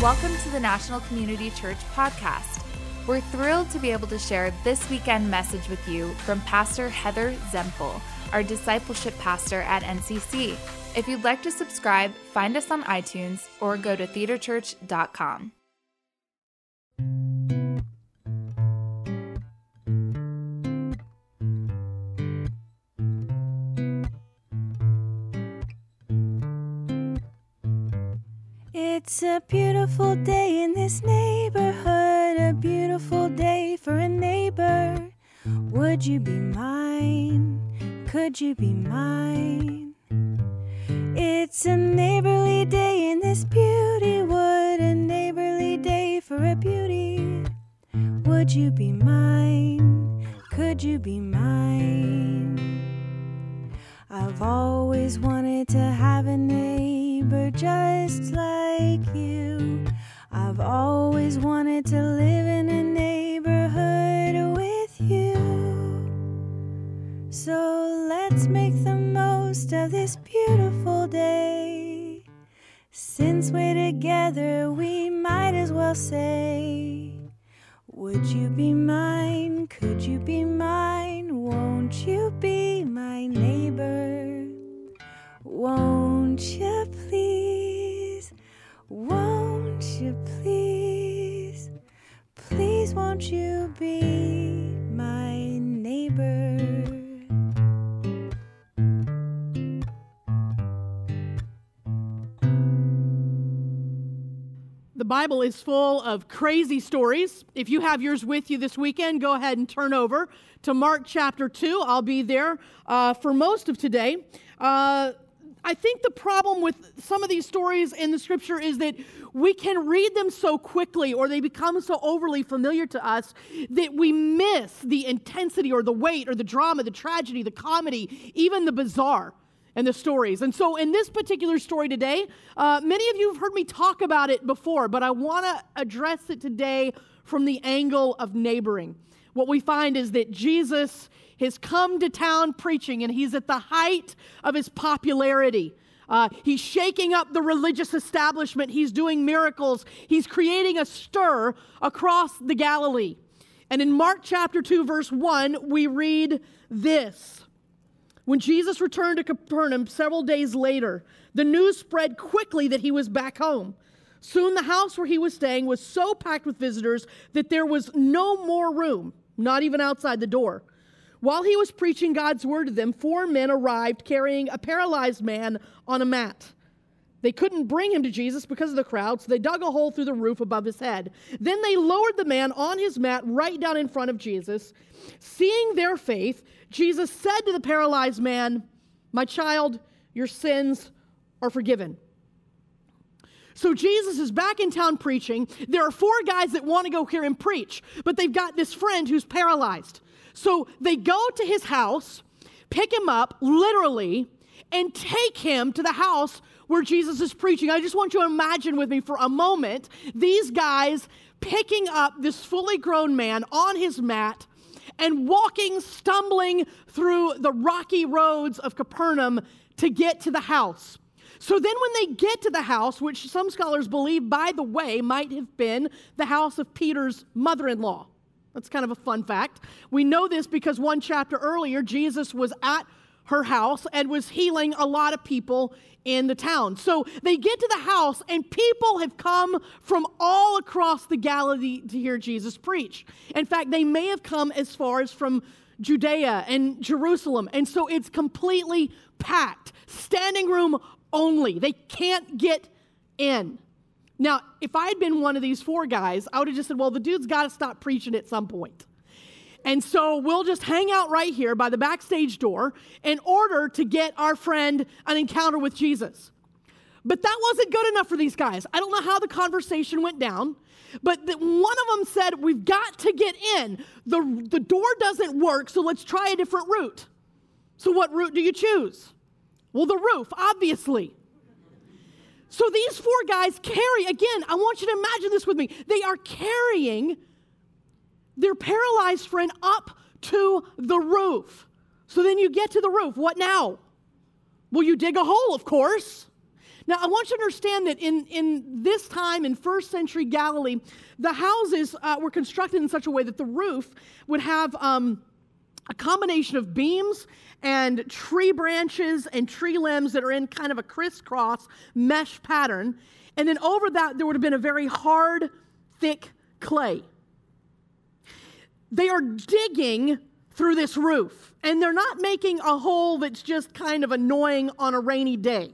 Welcome to the National Community Church podcast. We're thrilled to be able to share this weekend message with you from Pastor Heather Zempel, our discipleship pastor at NCC. If you'd like to subscribe, find us on iTunes or go to theaterchurch.com. It's a beautiful day in this neighborhood, a beautiful day for a neighbor. Would you be mine? Could you be mine? It's a neighborly day in this beauty wood, a neighborly day for a beauty. Would you be mine? Could you be mine? I've always wanted to have a just like you. I've always wanted to live in a neighborhood with you. So let's make the most of this beautiful day. Since we're together, we might as well say, Would you be mine? Could you be mine? Won't you won't you be my neighbor? The Bible is full of crazy stories. If you have yours with you this weekend, go ahead and turn over to Mark chapter 2. I'll be there uh, for most of today. Uh, I think the problem with some of these stories in the scripture is that we can read them so quickly or they become so overly familiar to us that we miss the intensity or the weight or the drama, the tragedy, the comedy, even the bizarre and the stories. And so, in this particular story today, uh, many of you have heard me talk about it before, but I want to address it today from the angle of neighboring. What we find is that Jesus has come to town preaching, and he's at the height of his popularity. Uh, he's shaking up the religious establishment. He's doing miracles. He's creating a stir across the Galilee. And in Mark chapter 2, verse 1, we read this. When Jesus returned to Capernaum several days later, the news spread quickly that he was back home. Soon the house where he was staying was so packed with visitors that there was no more room, not even outside the door. While he was preaching God's word to them, four men arrived carrying a paralyzed man on a mat. They couldn't bring him to Jesus because of the crowd, so they dug a hole through the roof above his head. Then they lowered the man on his mat right down in front of Jesus. Seeing their faith, Jesus said to the paralyzed man, My child, your sins are forgiven. So Jesus is back in town preaching. There are four guys that want to go hear him preach, but they've got this friend who's paralyzed. So they go to his house, pick him up, literally, and take him to the house where Jesus is preaching. I just want you to imagine with me for a moment these guys picking up this fully grown man on his mat and walking, stumbling through the rocky roads of Capernaum to get to the house. So then, when they get to the house, which some scholars believe, by the way, might have been the house of Peter's mother in law. That's kind of a fun fact. We know this because one chapter earlier, Jesus was at her house and was healing a lot of people in the town. So they get to the house, and people have come from all across the Galilee to hear Jesus preach. In fact, they may have come as far as from Judea and Jerusalem. And so it's completely packed, standing room only. They can't get in. Now, if I had been one of these four guys, I would have just said, well, the dude's got to stop preaching at some point. And so we'll just hang out right here by the backstage door in order to get our friend an encounter with Jesus. But that wasn't good enough for these guys. I don't know how the conversation went down, but the, one of them said, We've got to get in. The, the door doesn't work, so let's try a different route. So, what route do you choose? Well, the roof, obviously. So these four guys carry, again, I want you to imagine this with me. They are carrying their paralyzed friend up to the roof. So then you get to the roof. What now? Well, you dig a hole, of course. Now, I want you to understand that in, in this time, in first century Galilee, the houses uh, were constructed in such a way that the roof would have um, a combination of beams and tree branches and tree limbs that are in kind of a crisscross mesh pattern. And then over that, there would have been a very hard, thick clay. They are digging through this roof, and they're not making a hole that's just kind of annoying on a rainy day.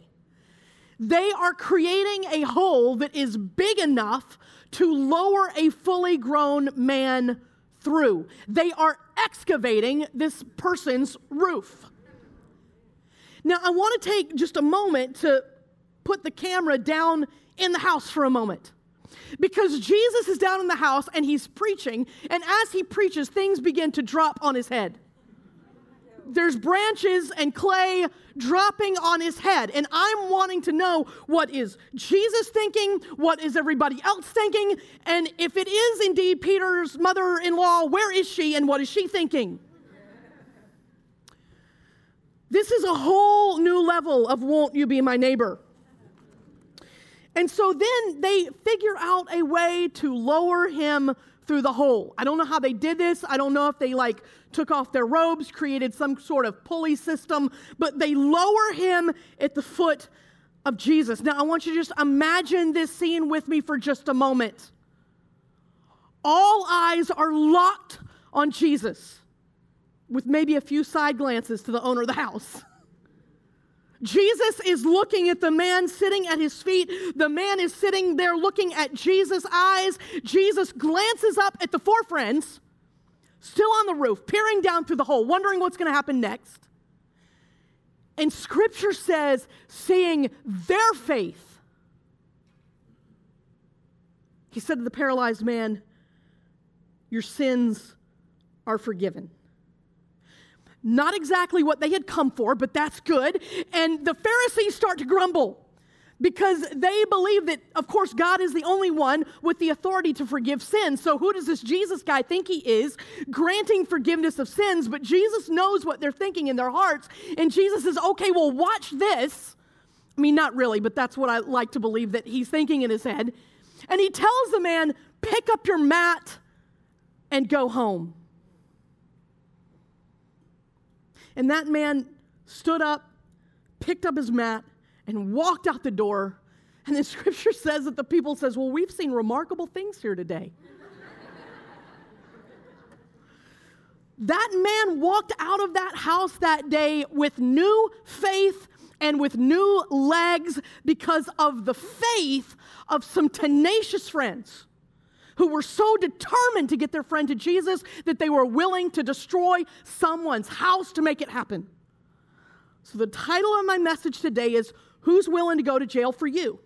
They are creating a hole that is big enough to lower a fully grown man through. They are excavating this person's roof. Now, I want to take just a moment to put the camera down in the house for a moment. Because Jesus is down in the house and he's preaching, and as he preaches, things begin to drop on his head there's branches and clay dropping on his head. And I'm wanting to know what is Jesus thinking? What is everybody else thinking? And if it is indeed Peter's mother in law, where is she and what is she thinking? This is a whole new level of won't you be my neighbor? And so then they figure out a way to lower him through the hole. I don't know how they did this. I don't know if they like took off their robes, created some sort of pulley system, but they lower him at the foot of Jesus. Now, I want you to just imagine this scene with me for just a moment. All eyes are locked on Jesus, with maybe a few side glances to the owner of the house. Jesus is looking at the man sitting at his feet. The man is sitting there looking at Jesus' eyes. Jesus glances up at the four friends, still on the roof, peering down through the hole, wondering what's going to happen next. And scripture says, seeing their faith, he said to the paralyzed man, Your sins are forgiven. Not exactly what they had come for, but that's good. And the Pharisees start to grumble because they believe that, of course, God is the only one with the authority to forgive sins. So, who does this Jesus guy think he is, granting forgiveness of sins? But Jesus knows what they're thinking in their hearts. And Jesus says, okay, well, watch this. I mean, not really, but that's what I like to believe that he's thinking in his head. And he tells the man, pick up your mat and go home. And that man stood up, picked up his mat, and walked out the door. And the scripture says that the people says, "Well, we've seen remarkable things here today." that man walked out of that house that day with new faith and with new legs because of the faith of some tenacious friends who were so determined to get their friend to Jesus that they were willing to destroy someone's house to make it happen. So, the title of my message today is Who's Willing to Go to Jail for You?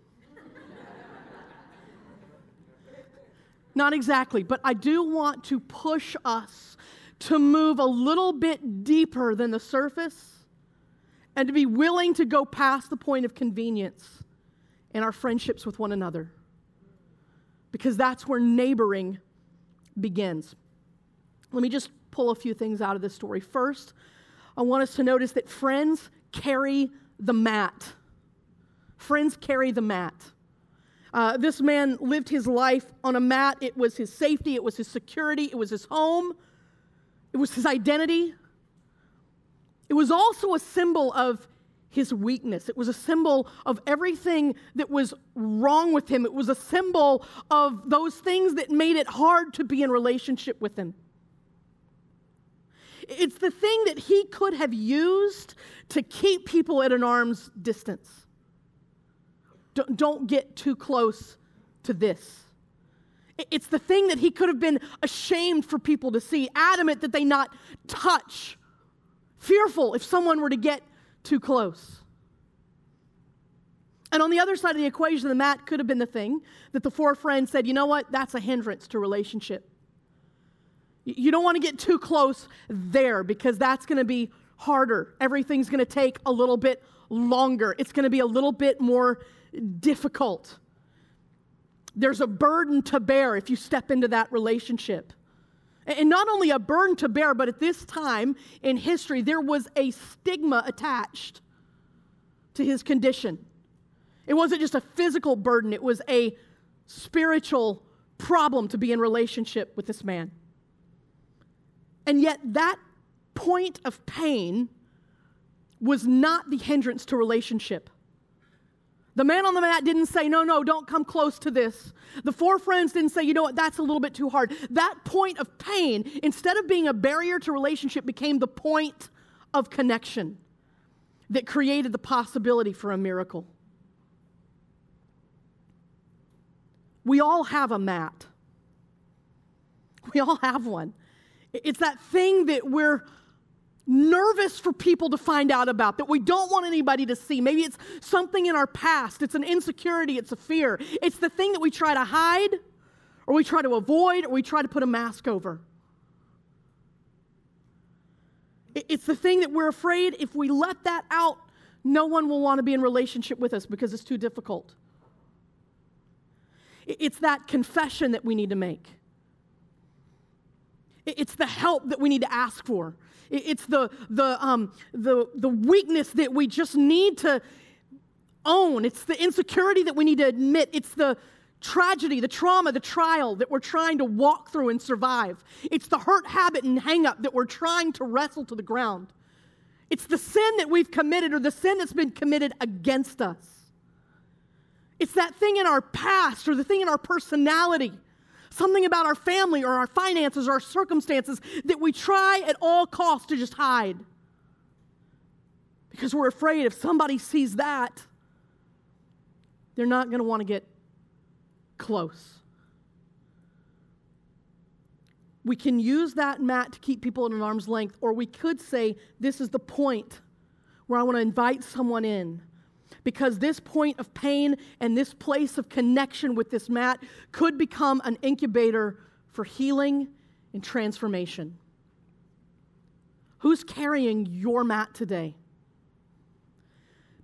Not exactly, but I do want to push us to move a little bit deeper than the surface and to be willing to go past the point of convenience in our friendships with one another because that's where neighboring begins. Let me just pull a few things out of this story. First, I want us to notice that friends carry the mat. Friends carry the mat. Uh, this man lived his life on a mat. It was his safety, it was his security, it was his home, it was his identity. It was also a symbol of his weakness. It was a symbol of everything that was wrong with him. It was a symbol of those things that made it hard to be in relationship with him. It's the thing that he could have used to keep people at an arm's distance. Don't get too close to this. It's the thing that he could have been ashamed for people to see, adamant that they not touch, fearful if someone were to get too close. And on the other side of the equation, the mat could have been the thing that the four friends said, you know what, that's a hindrance to relationship. You don't want to get too close there because that's going to be harder. Everything's going to take a little bit longer. It's going to be a little bit more difficult. There's a burden to bear if you step into that relationship. And not only a burden to bear, but at this time in history, there was a stigma attached to his condition. It wasn't just a physical burden, it was a spiritual problem to be in relationship with this man. And yet, that point of pain was not the hindrance to relationship. The man on the mat didn't say, No, no, don't come close to this. The four friends didn't say, You know what, that's a little bit too hard. That point of pain, instead of being a barrier to relationship, became the point of connection that created the possibility for a miracle. We all have a mat. We all have one. It's that thing that we're nervous for people to find out about, that we don't want anybody to see. Maybe it's something in our past, it's an insecurity, it's a fear. It's the thing that we try to hide, or we try to avoid, or we try to put a mask over. It's the thing that we're afraid if we let that out, no one will want to be in relationship with us because it's too difficult. It's that confession that we need to make. It's the help that we need to ask for. It's the, the, um, the, the weakness that we just need to own. It's the insecurity that we need to admit. It's the tragedy, the trauma, the trial that we're trying to walk through and survive. It's the hurt habit and hang up that we're trying to wrestle to the ground. It's the sin that we've committed or the sin that's been committed against us. It's that thing in our past or the thing in our personality something about our family or our finances or our circumstances that we try at all costs to just hide. Because we're afraid if somebody sees that, they're not going to want to get close. We can use that mat to keep people at an arm's length, or we could say, This is the point where I want to invite someone in because this point of pain and this place of connection with this mat could become an incubator for healing and transformation. Who's carrying your mat today?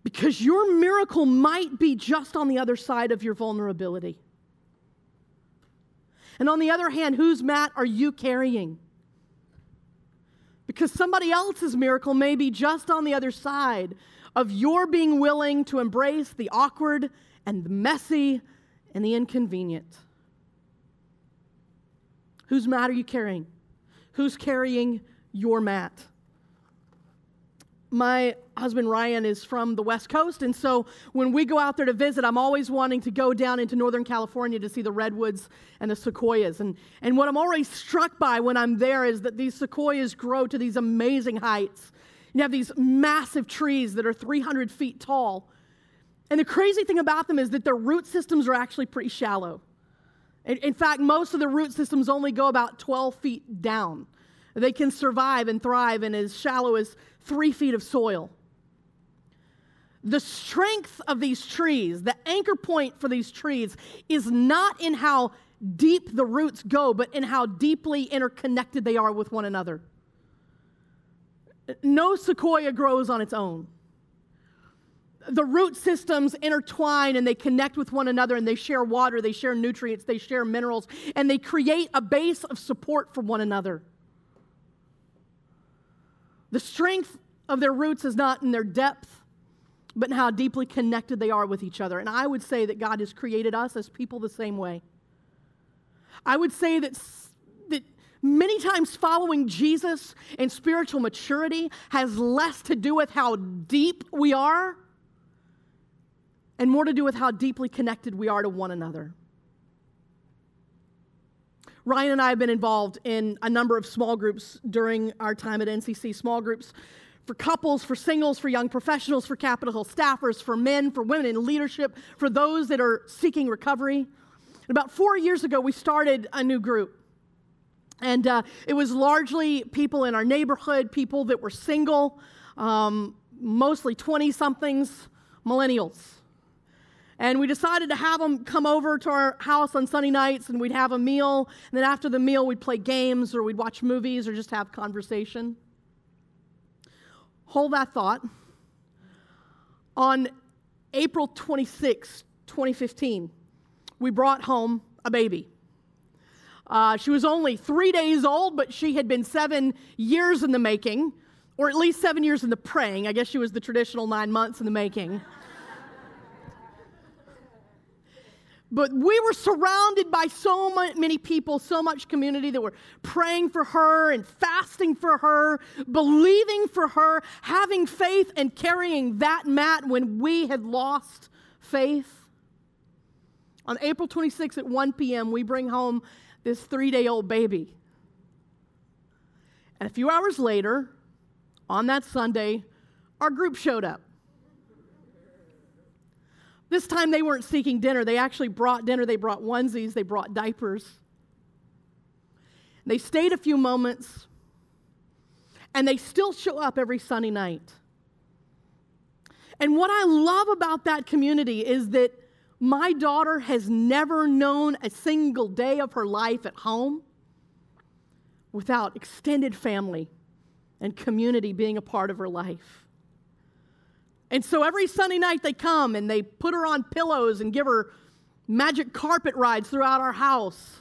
Because your miracle might be just on the other side of your vulnerability. And on the other hand, whose mat are you carrying? Because somebody else's miracle may be just on the other side of your being willing to embrace the awkward and the messy and the inconvenient. Whose mat are you carrying? Who's carrying your mat? My husband Ryan is from the West Coast, and so when we go out there to visit, I'm always wanting to go down into Northern California to see the redwoods and the sequoias. And, and what I'm always struck by when I'm there is that these sequoias grow to these amazing heights. You have these massive trees that are 300 feet tall. And the crazy thing about them is that their root systems are actually pretty shallow. In, in fact, most of the root systems only go about 12 feet down. They can survive and thrive in as shallow as three feet of soil. The strength of these trees, the anchor point for these trees, is not in how deep the roots go, but in how deeply interconnected they are with one another. No sequoia grows on its own. The root systems intertwine and they connect with one another and they share water, they share nutrients, they share minerals, and they create a base of support for one another. The strength of their roots is not in their depth, but in how deeply connected they are with each other. And I would say that God has created us as people the same way. I would say that Many times, following Jesus and spiritual maturity has less to do with how deep we are and more to do with how deeply connected we are to one another. Ryan and I have been involved in a number of small groups during our time at NCC, small groups for couples, for singles, for young professionals, for Capitol Hill staffers, for men, for women in leadership, for those that are seeking recovery. And about four years ago, we started a new group. And uh, it was largely people in our neighborhood, people that were single, um, mostly 20 somethings, millennials. And we decided to have them come over to our house on Sunday nights and we'd have a meal. And then after the meal, we'd play games or we'd watch movies or just have conversation. Hold that thought. On April 26, 2015, we brought home a baby. Uh, she was only three days old, but she had been seven years in the making, or at least seven years in the praying. I guess she was the traditional nine months in the making. but we were surrounded by so many people, so much community that were praying for her and fasting for her, believing for her, having faith and carrying that mat when we had lost faith. On April 26th at 1 p.m., we bring home this three day old baby. And a few hours later, on that Sunday, our group showed up. This time they weren't seeking dinner. They actually brought dinner. They brought onesies, they brought diapers. They stayed a few moments, and they still show up every Sunday night. And what I love about that community is that my daughter has never known a single day of her life at home without extended family and community being a part of her life. And so every Sunday night they come and they put her on pillows and give her magic carpet rides throughout our house.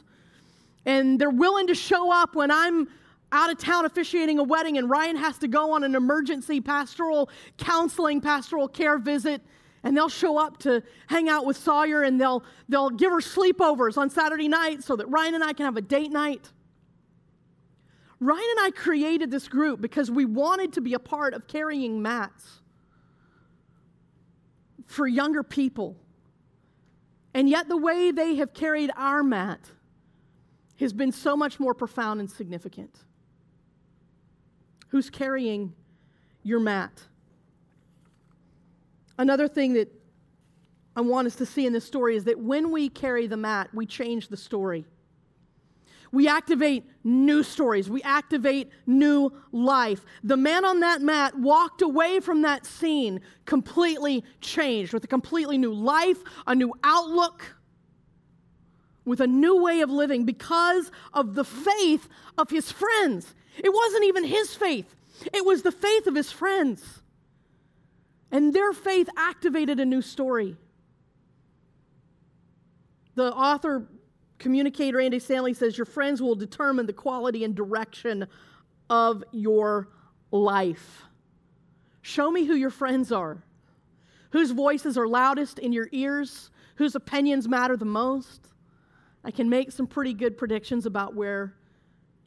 And they're willing to show up when I'm out of town officiating a wedding and Ryan has to go on an emergency pastoral counseling, pastoral care visit. And they'll show up to hang out with Sawyer and they'll, they'll give her sleepovers on Saturday night so that Ryan and I can have a date night. Ryan and I created this group because we wanted to be a part of carrying mats for younger people. And yet, the way they have carried our mat has been so much more profound and significant. Who's carrying your mat? Another thing that I want us to see in this story is that when we carry the mat, we change the story. We activate new stories. We activate new life. The man on that mat walked away from that scene completely changed with a completely new life, a new outlook, with a new way of living because of the faith of his friends. It wasn't even his faith, it was the faith of his friends. And their faith activated a new story. The author communicator Andy Stanley says your friends will determine the quality and direction of your life. Show me who your friends are, whose voices are loudest in your ears, whose opinions matter the most. I can make some pretty good predictions about where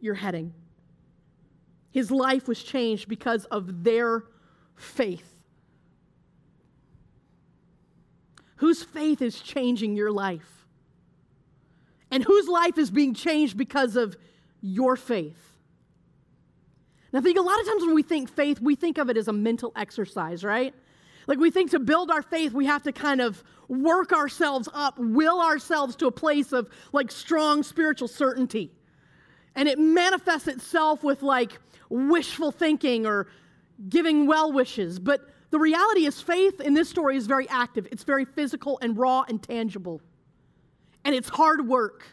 you're heading. His life was changed because of their faith. Whose faith is changing your life? and whose life is being changed because of your faith. Now, I think a lot of times when we think faith, we think of it as a mental exercise, right? Like we think to build our faith, we have to kind of work ourselves up, will ourselves to a place of like strong spiritual certainty. And it manifests itself with like wishful thinking or giving well wishes. But the reality is, faith in this story is very active, it's very physical and raw and tangible and it's hard work.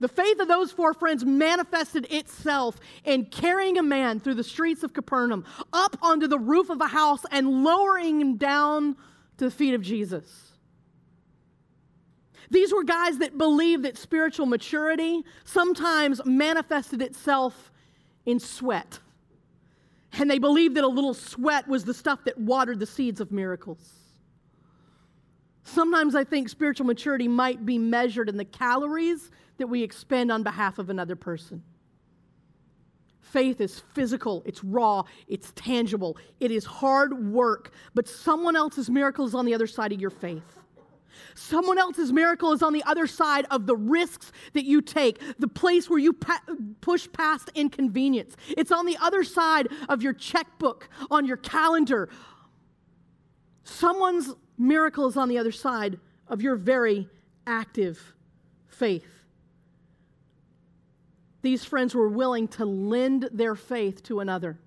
The faith of those four friends manifested itself in carrying a man through the streets of Capernaum, up onto the roof of a house, and lowering him down to the feet of Jesus. These were guys that believed that spiritual maturity sometimes manifested itself in sweat. And they believed that a little sweat was the stuff that watered the seeds of miracles. Sometimes I think spiritual maturity might be measured in the calories that we expend on behalf of another person. Faith is physical, it's raw, it's tangible, it is hard work, but someone else's miracle is on the other side of your faith. Someone else's miracle is on the other side of the risks that you take, the place where you pa- push past inconvenience. It's on the other side of your checkbook, on your calendar. Someone's miracle is on the other side of your very active faith. These friends were willing to lend their faith to another.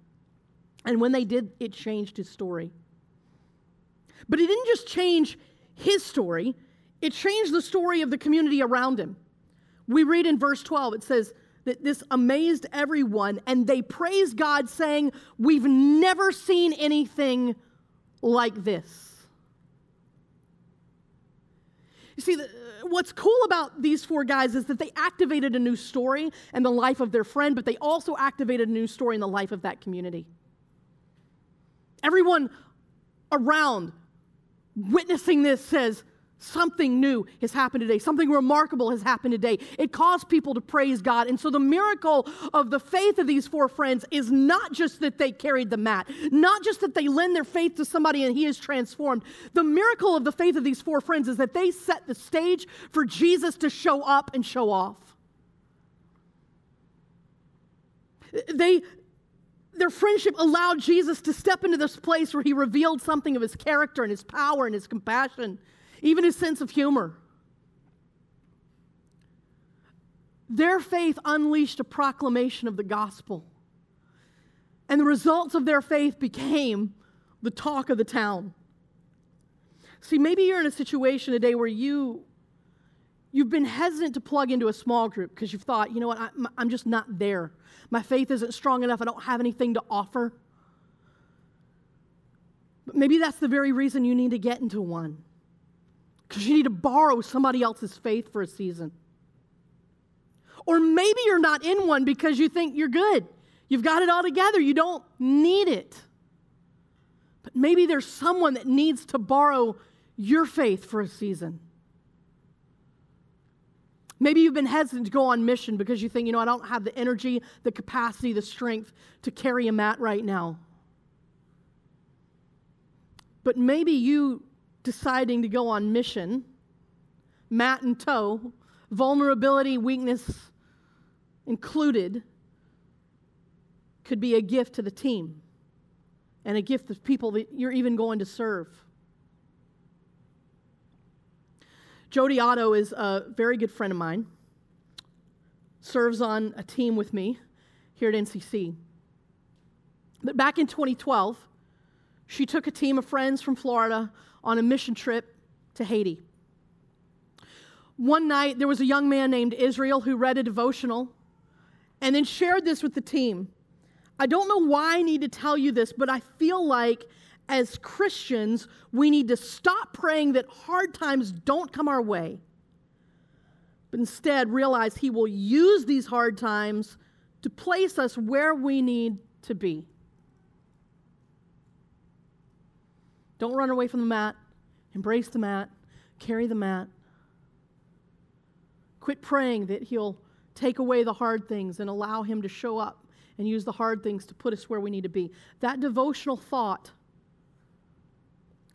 And when they did, it changed his story. But it didn't just change his story, it changed the story of the community around him. We read in verse 12, it says that this amazed everyone, and they praised God, saying, We've never seen anything like this. You see, what's cool about these four guys is that they activated a new story in the life of their friend, but they also activated a new story in the life of that community. Everyone around witnessing this says, Something new has happened today. Something remarkable has happened today. It caused people to praise God. And so the miracle of the faith of these four friends is not just that they carried the mat, not just that they lend their faith to somebody and he is transformed. The miracle of the faith of these four friends is that they set the stage for Jesus to show up and show off. They, their friendship allowed Jesus to step into this place where he revealed something of his character and his power and his compassion even his sense of humor. Their faith unleashed a proclamation of the gospel. And the results of their faith became the talk of the town. See, maybe you're in a situation today where you you've been hesitant to plug into a small group because you've thought, you know what, I, I'm just not there. My faith isn't strong enough. I don't have anything to offer. But maybe that's the very reason you need to get into one because you need to borrow somebody else's faith for a season. Or maybe you're not in one because you think you're good. You've got it all together. You don't need it. But maybe there's someone that needs to borrow your faith for a season. Maybe you've been hesitant to go on mission because you think, you know, I don't have the energy, the capacity, the strength to carry a mat right now. But maybe you deciding to go on mission, mat and tow, vulnerability, weakness included, could be a gift to the team and a gift to people that you're even going to serve. Jody Otto is a very good friend of mine, serves on a team with me here at NCC. But back in 2012, she took a team of friends from Florida on a mission trip to Haiti. One night, there was a young man named Israel who read a devotional and then shared this with the team. I don't know why I need to tell you this, but I feel like as Christians, we need to stop praying that hard times don't come our way, but instead realize He will use these hard times to place us where we need to be. Don't run away from the mat. Embrace the mat. Carry the mat. Quit praying that He'll take away the hard things and allow Him to show up and use the hard things to put us where we need to be. That devotional thought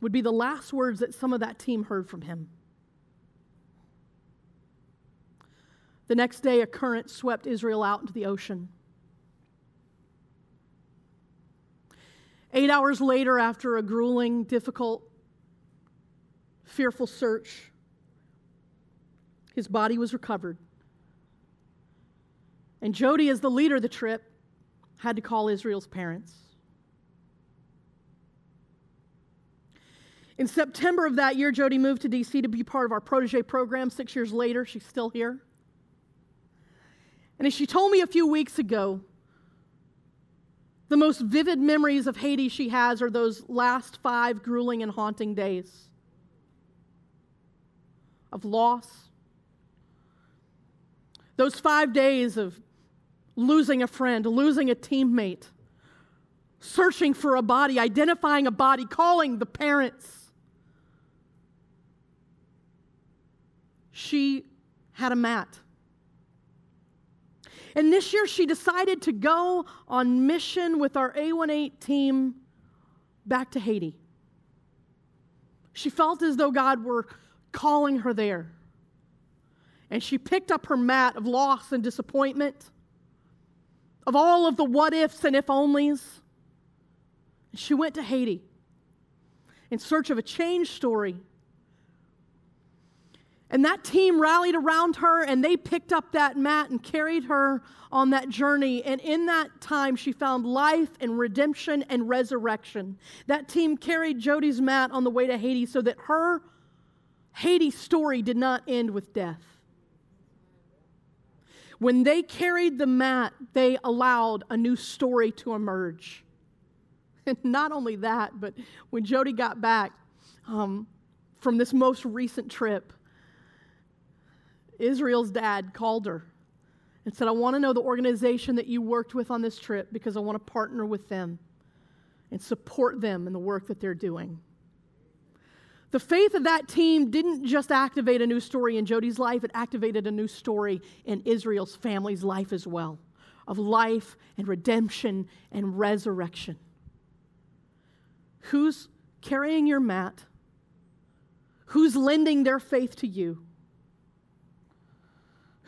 would be the last words that some of that team heard from Him. The next day, a current swept Israel out into the ocean. Eight hours later, after a grueling, difficult, fearful search, his body was recovered. And Jody, as the leader of the trip, had to call Israel's parents. In September of that year, Jody moved to DC to be part of our protege program. Six years later, she's still here. And as she told me a few weeks ago, the most vivid memories of Haiti she has are those last five grueling and haunting days of loss. Those five days of losing a friend, losing a teammate, searching for a body, identifying a body, calling the parents. She had a mat. And this year she decided to go on mission with our A18 team back to Haiti. She felt as though God were calling her there. And she picked up her mat of loss and disappointment, of all of the what ifs and if onlys. She went to Haiti in search of a change story and that team rallied around her and they picked up that mat and carried her on that journey. And in that time, she found life and redemption and resurrection. That team carried Jody's mat on the way to Haiti so that her Haiti story did not end with death. When they carried the mat, they allowed a new story to emerge. And not only that, but when Jody got back um, from this most recent trip, Israel's dad called her and said, I want to know the organization that you worked with on this trip because I want to partner with them and support them in the work that they're doing. The faith of that team didn't just activate a new story in Jody's life, it activated a new story in Israel's family's life as well of life and redemption and resurrection. Who's carrying your mat? Who's lending their faith to you?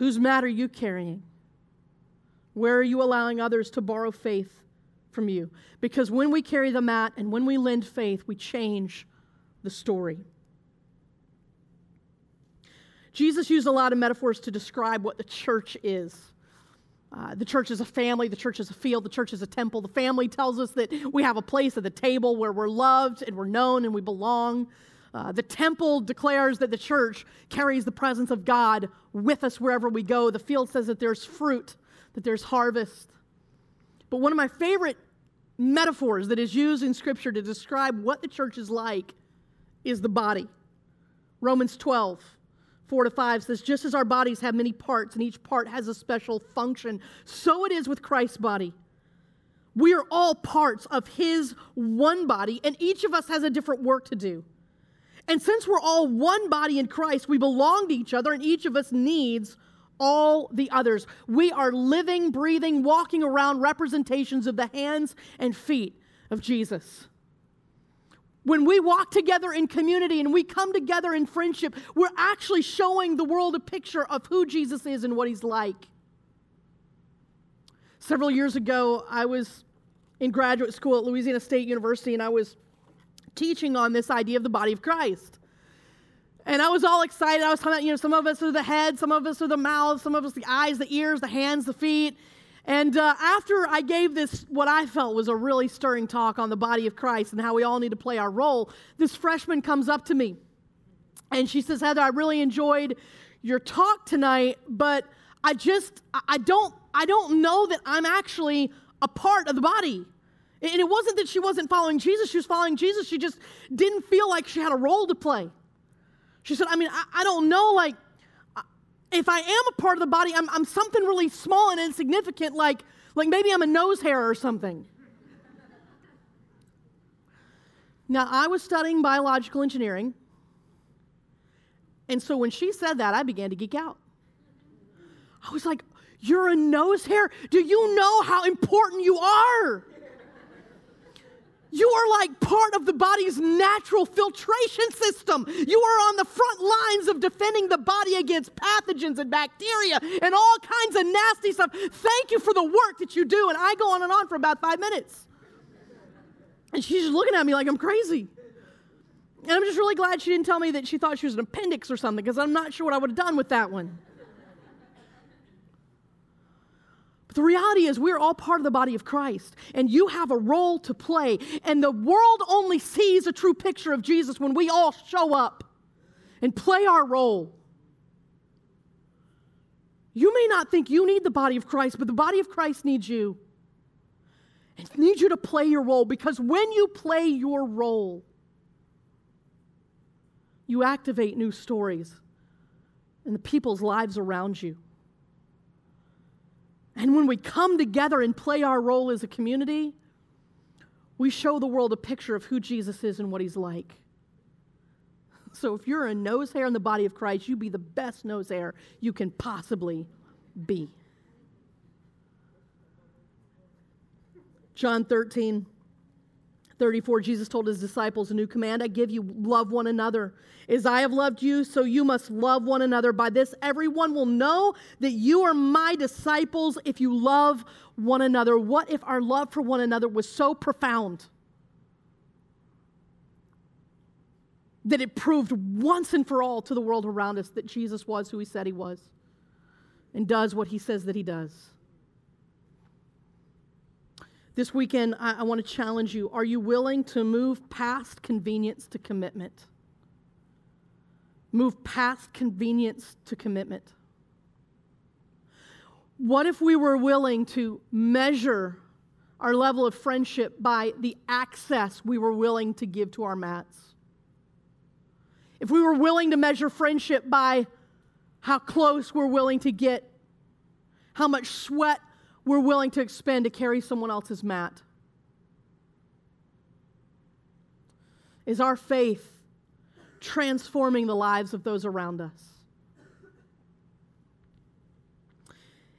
Whose mat are you carrying? Where are you allowing others to borrow faith from you? Because when we carry the mat and when we lend faith, we change the story. Jesus used a lot of metaphors to describe what the church is. Uh, the church is a family, the church is a field, the church is a temple. The family tells us that we have a place at the table where we're loved and we're known and we belong. Uh, the temple declares that the church carries the presence of God with us wherever we go. The field says that there's fruit, that there's harvest. But one of my favorite metaphors that is used in Scripture to describe what the church is like is the body. Romans 12, 4 to 5 says, Just as our bodies have many parts and each part has a special function, so it is with Christ's body. We are all parts of his one body, and each of us has a different work to do. And since we're all one body in Christ, we belong to each other, and each of us needs all the others. We are living, breathing, walking around representations of the hands and feet of Jesus. When we walk together in community and we come together in friendship, we're actually showing the world a picture of who Jesus is and what he's like. Several years ago, I was in graduate school at Louisiana State University and I was teaching on this idea of the body of Christ. And I was all excited. I was talking about, you know, some of us are the head, some of us are the mouth, some of us the eyes, the ears, the hands, the feet. And uh, after I gave this, what I felt was a really stirring talk on the body of Christ and how we all need to play our role, this freshman comes up to me and she says, Heather, I really enjoyed your talk tonight, but I just, I don't, I don't know that I'm actually a part of the body. And it wasn't that she wasn't following Jesus, she was following Jesus. She just didn't feel like she had a role to play. She said, I mean, I, I don't know, like, if I am a part of the body, I'm, I'm something really small and insignificant, like, like maybe I'm a nose hair or something. now, I was studying biological engineering. And so when she said that, I began to geek out. I was like, You're a nose hair? Do you know how important you are? You are like part of the body's natural filtration system. You are on the front lines of defending the body against pathogens and bacteria and all kinds of nasty stuff. Thank you for the work that you do. And I go on and on for about five minutes. And she's just looking at me like I'm crazy. And I'm just really glad she didn't tell me that she thought she was an appendix or something because I'm not sure what I would have done with that one. But the reality is, we're all part of the body of Christ, and you have a role to play. And the world only sees a true picture of Jesus when we all show up and play our role. You may not think you need the body of Christ, but the body of Christ needs you. It needs you to play your role because when you play your role, you activate new stories in the people's lives around you. And when we come together and play our role as a community, we show the world a picture of who Jesus is and what he's like. So if you're a nose hair in the body of Christ, you be the best nose hair you can possibly be. John 13, 34, Jesus told his disciples, A new command I give you love one another. As I have loved you, so you must love one another. By this, everyone will know that you are my disciples if you love one another. What if our love for one another was so profound that it proved once and for all to the world around us that Jesus was who he said he was and does what he says that he does? This weekend, I, I want to challenge you. Are you willing to move past convenience to commitment? Move past convenience to commitment. What if we were willing to measure our level of friendship by the access we were willing to give to our mats? If we were willing to measure friendship by how close we're willing to get, how much sweat we're willing to expend to carry someone else's mat? Is our faith transforming the lives of those around us.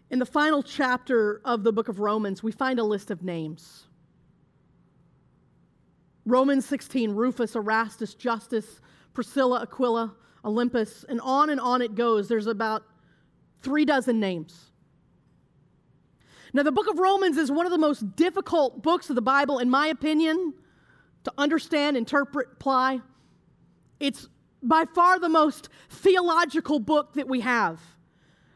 In the final chapter of the book of Romans, we find a list of names. Romans 16, Rufus, Erastus, Justus, Priscilla, Aquila, Olympas, and on and on it goes. There's about three dozen names. Now, the book of Romans is one of the most difficult books of the Bible, in my opinion, to understand, interpret, apply. It's by far the most theological book that we have.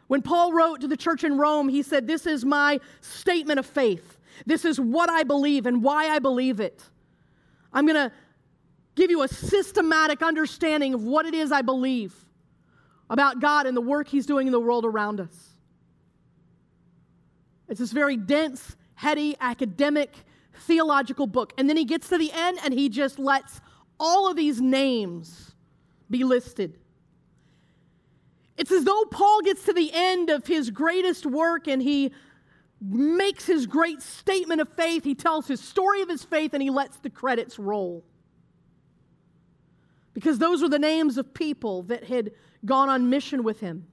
When Paul wrote to the church in Rome, he said, This is my statement of faith. This is what I believe and why I believe it. I'm going to give you a systematic understanding of what it is I believe about God and the work He's doing in the world around us. It's this very dense, heady, academic, theological book. And then he gets to the end and he just lets all of these names be listed. It's as though Paul gets to the end of his greatest work and he makes his great statement of faith. He tells his story of his faith and he lets the credits roll. Because those were the names of people that had gone on mission with him.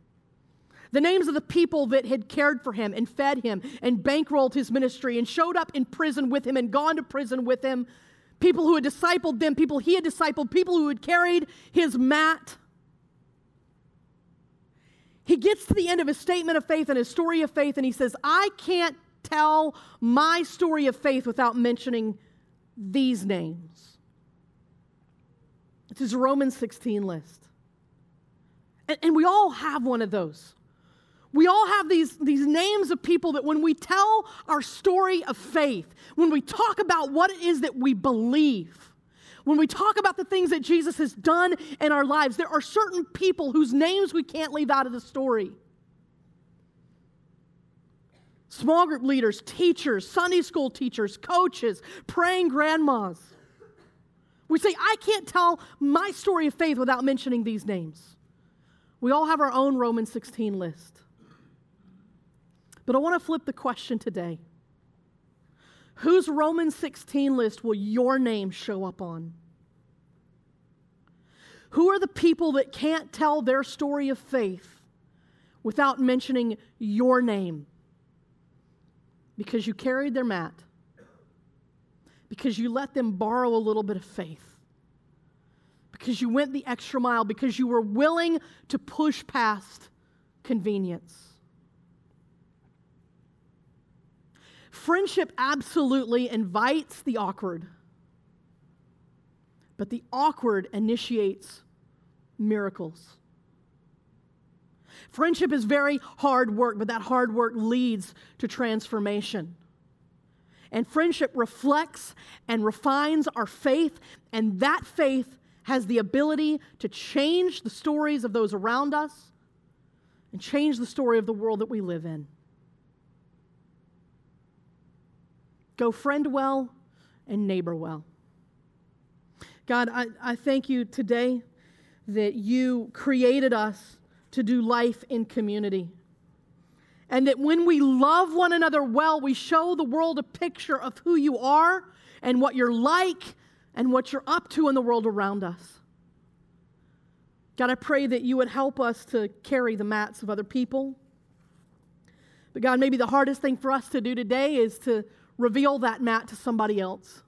The names of the people that had cared for him and fed him and bankrolled his ministry and showed up in prison with him and gone to prison with him. People who had discipled them, people he had discipled, people who had carried his mat. He gets to the end of his statement of faith and his story of faith, and he says, I can't tell my story of faith without mentioning these names. It's his Romans 16 list. And, and we all have one of those. We all have these, these names of people that when we tell our story of faith, when we talk about what it is that we believe, when we talk about the things that Jesus has done in our lives, there are certain people whose names we can't leave out of the story. Small group leaders, teachers, Sunday school teachers, coaches, praying grandmas. We say, I can't tell my story of faith without mentioning these names. We all have our own Romans 16 list. But I want to flip the question today. Whose Romans 16 list will your name show up on? Who are the people that can't tell their story of faith without mentioning your name? Because you carried their mat, because you let them borrow a little bit of faith, because you went the extra mile, because you were willing to push past convenience. Friendship absolutely invites the awkward, but the awkward initiates miracles. Friendship is very hard work, but that hard work leads to transformation. And friendship reflects and refines our faith, and that faith has the ability to change the stories of those around us and change the story of the world that we live in. Go friend well and neighbor well. God, I, I thank you today that you created us to do life in community. And that when we love one another well, we show the world a picture of who you are and what you're like and what you're up to in the world around us. God, I pray that you would help us to carry the mats of other people. But God, maybe the hardest thing for us to do today is to reveal that mat to somebody else.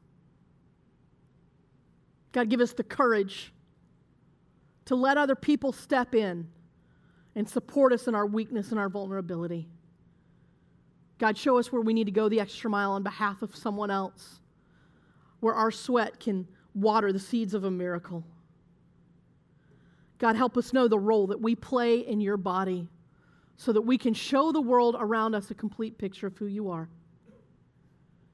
God, give us the courage to let other people step in and support us in our weakness and our vulnerability. God, show us where we need to go the extra mile on behalf of someone else, where our sweat can water the seeds of a miracle. God, help us know the role that we play in your body so that we can show the world around us a complete picture of who you are.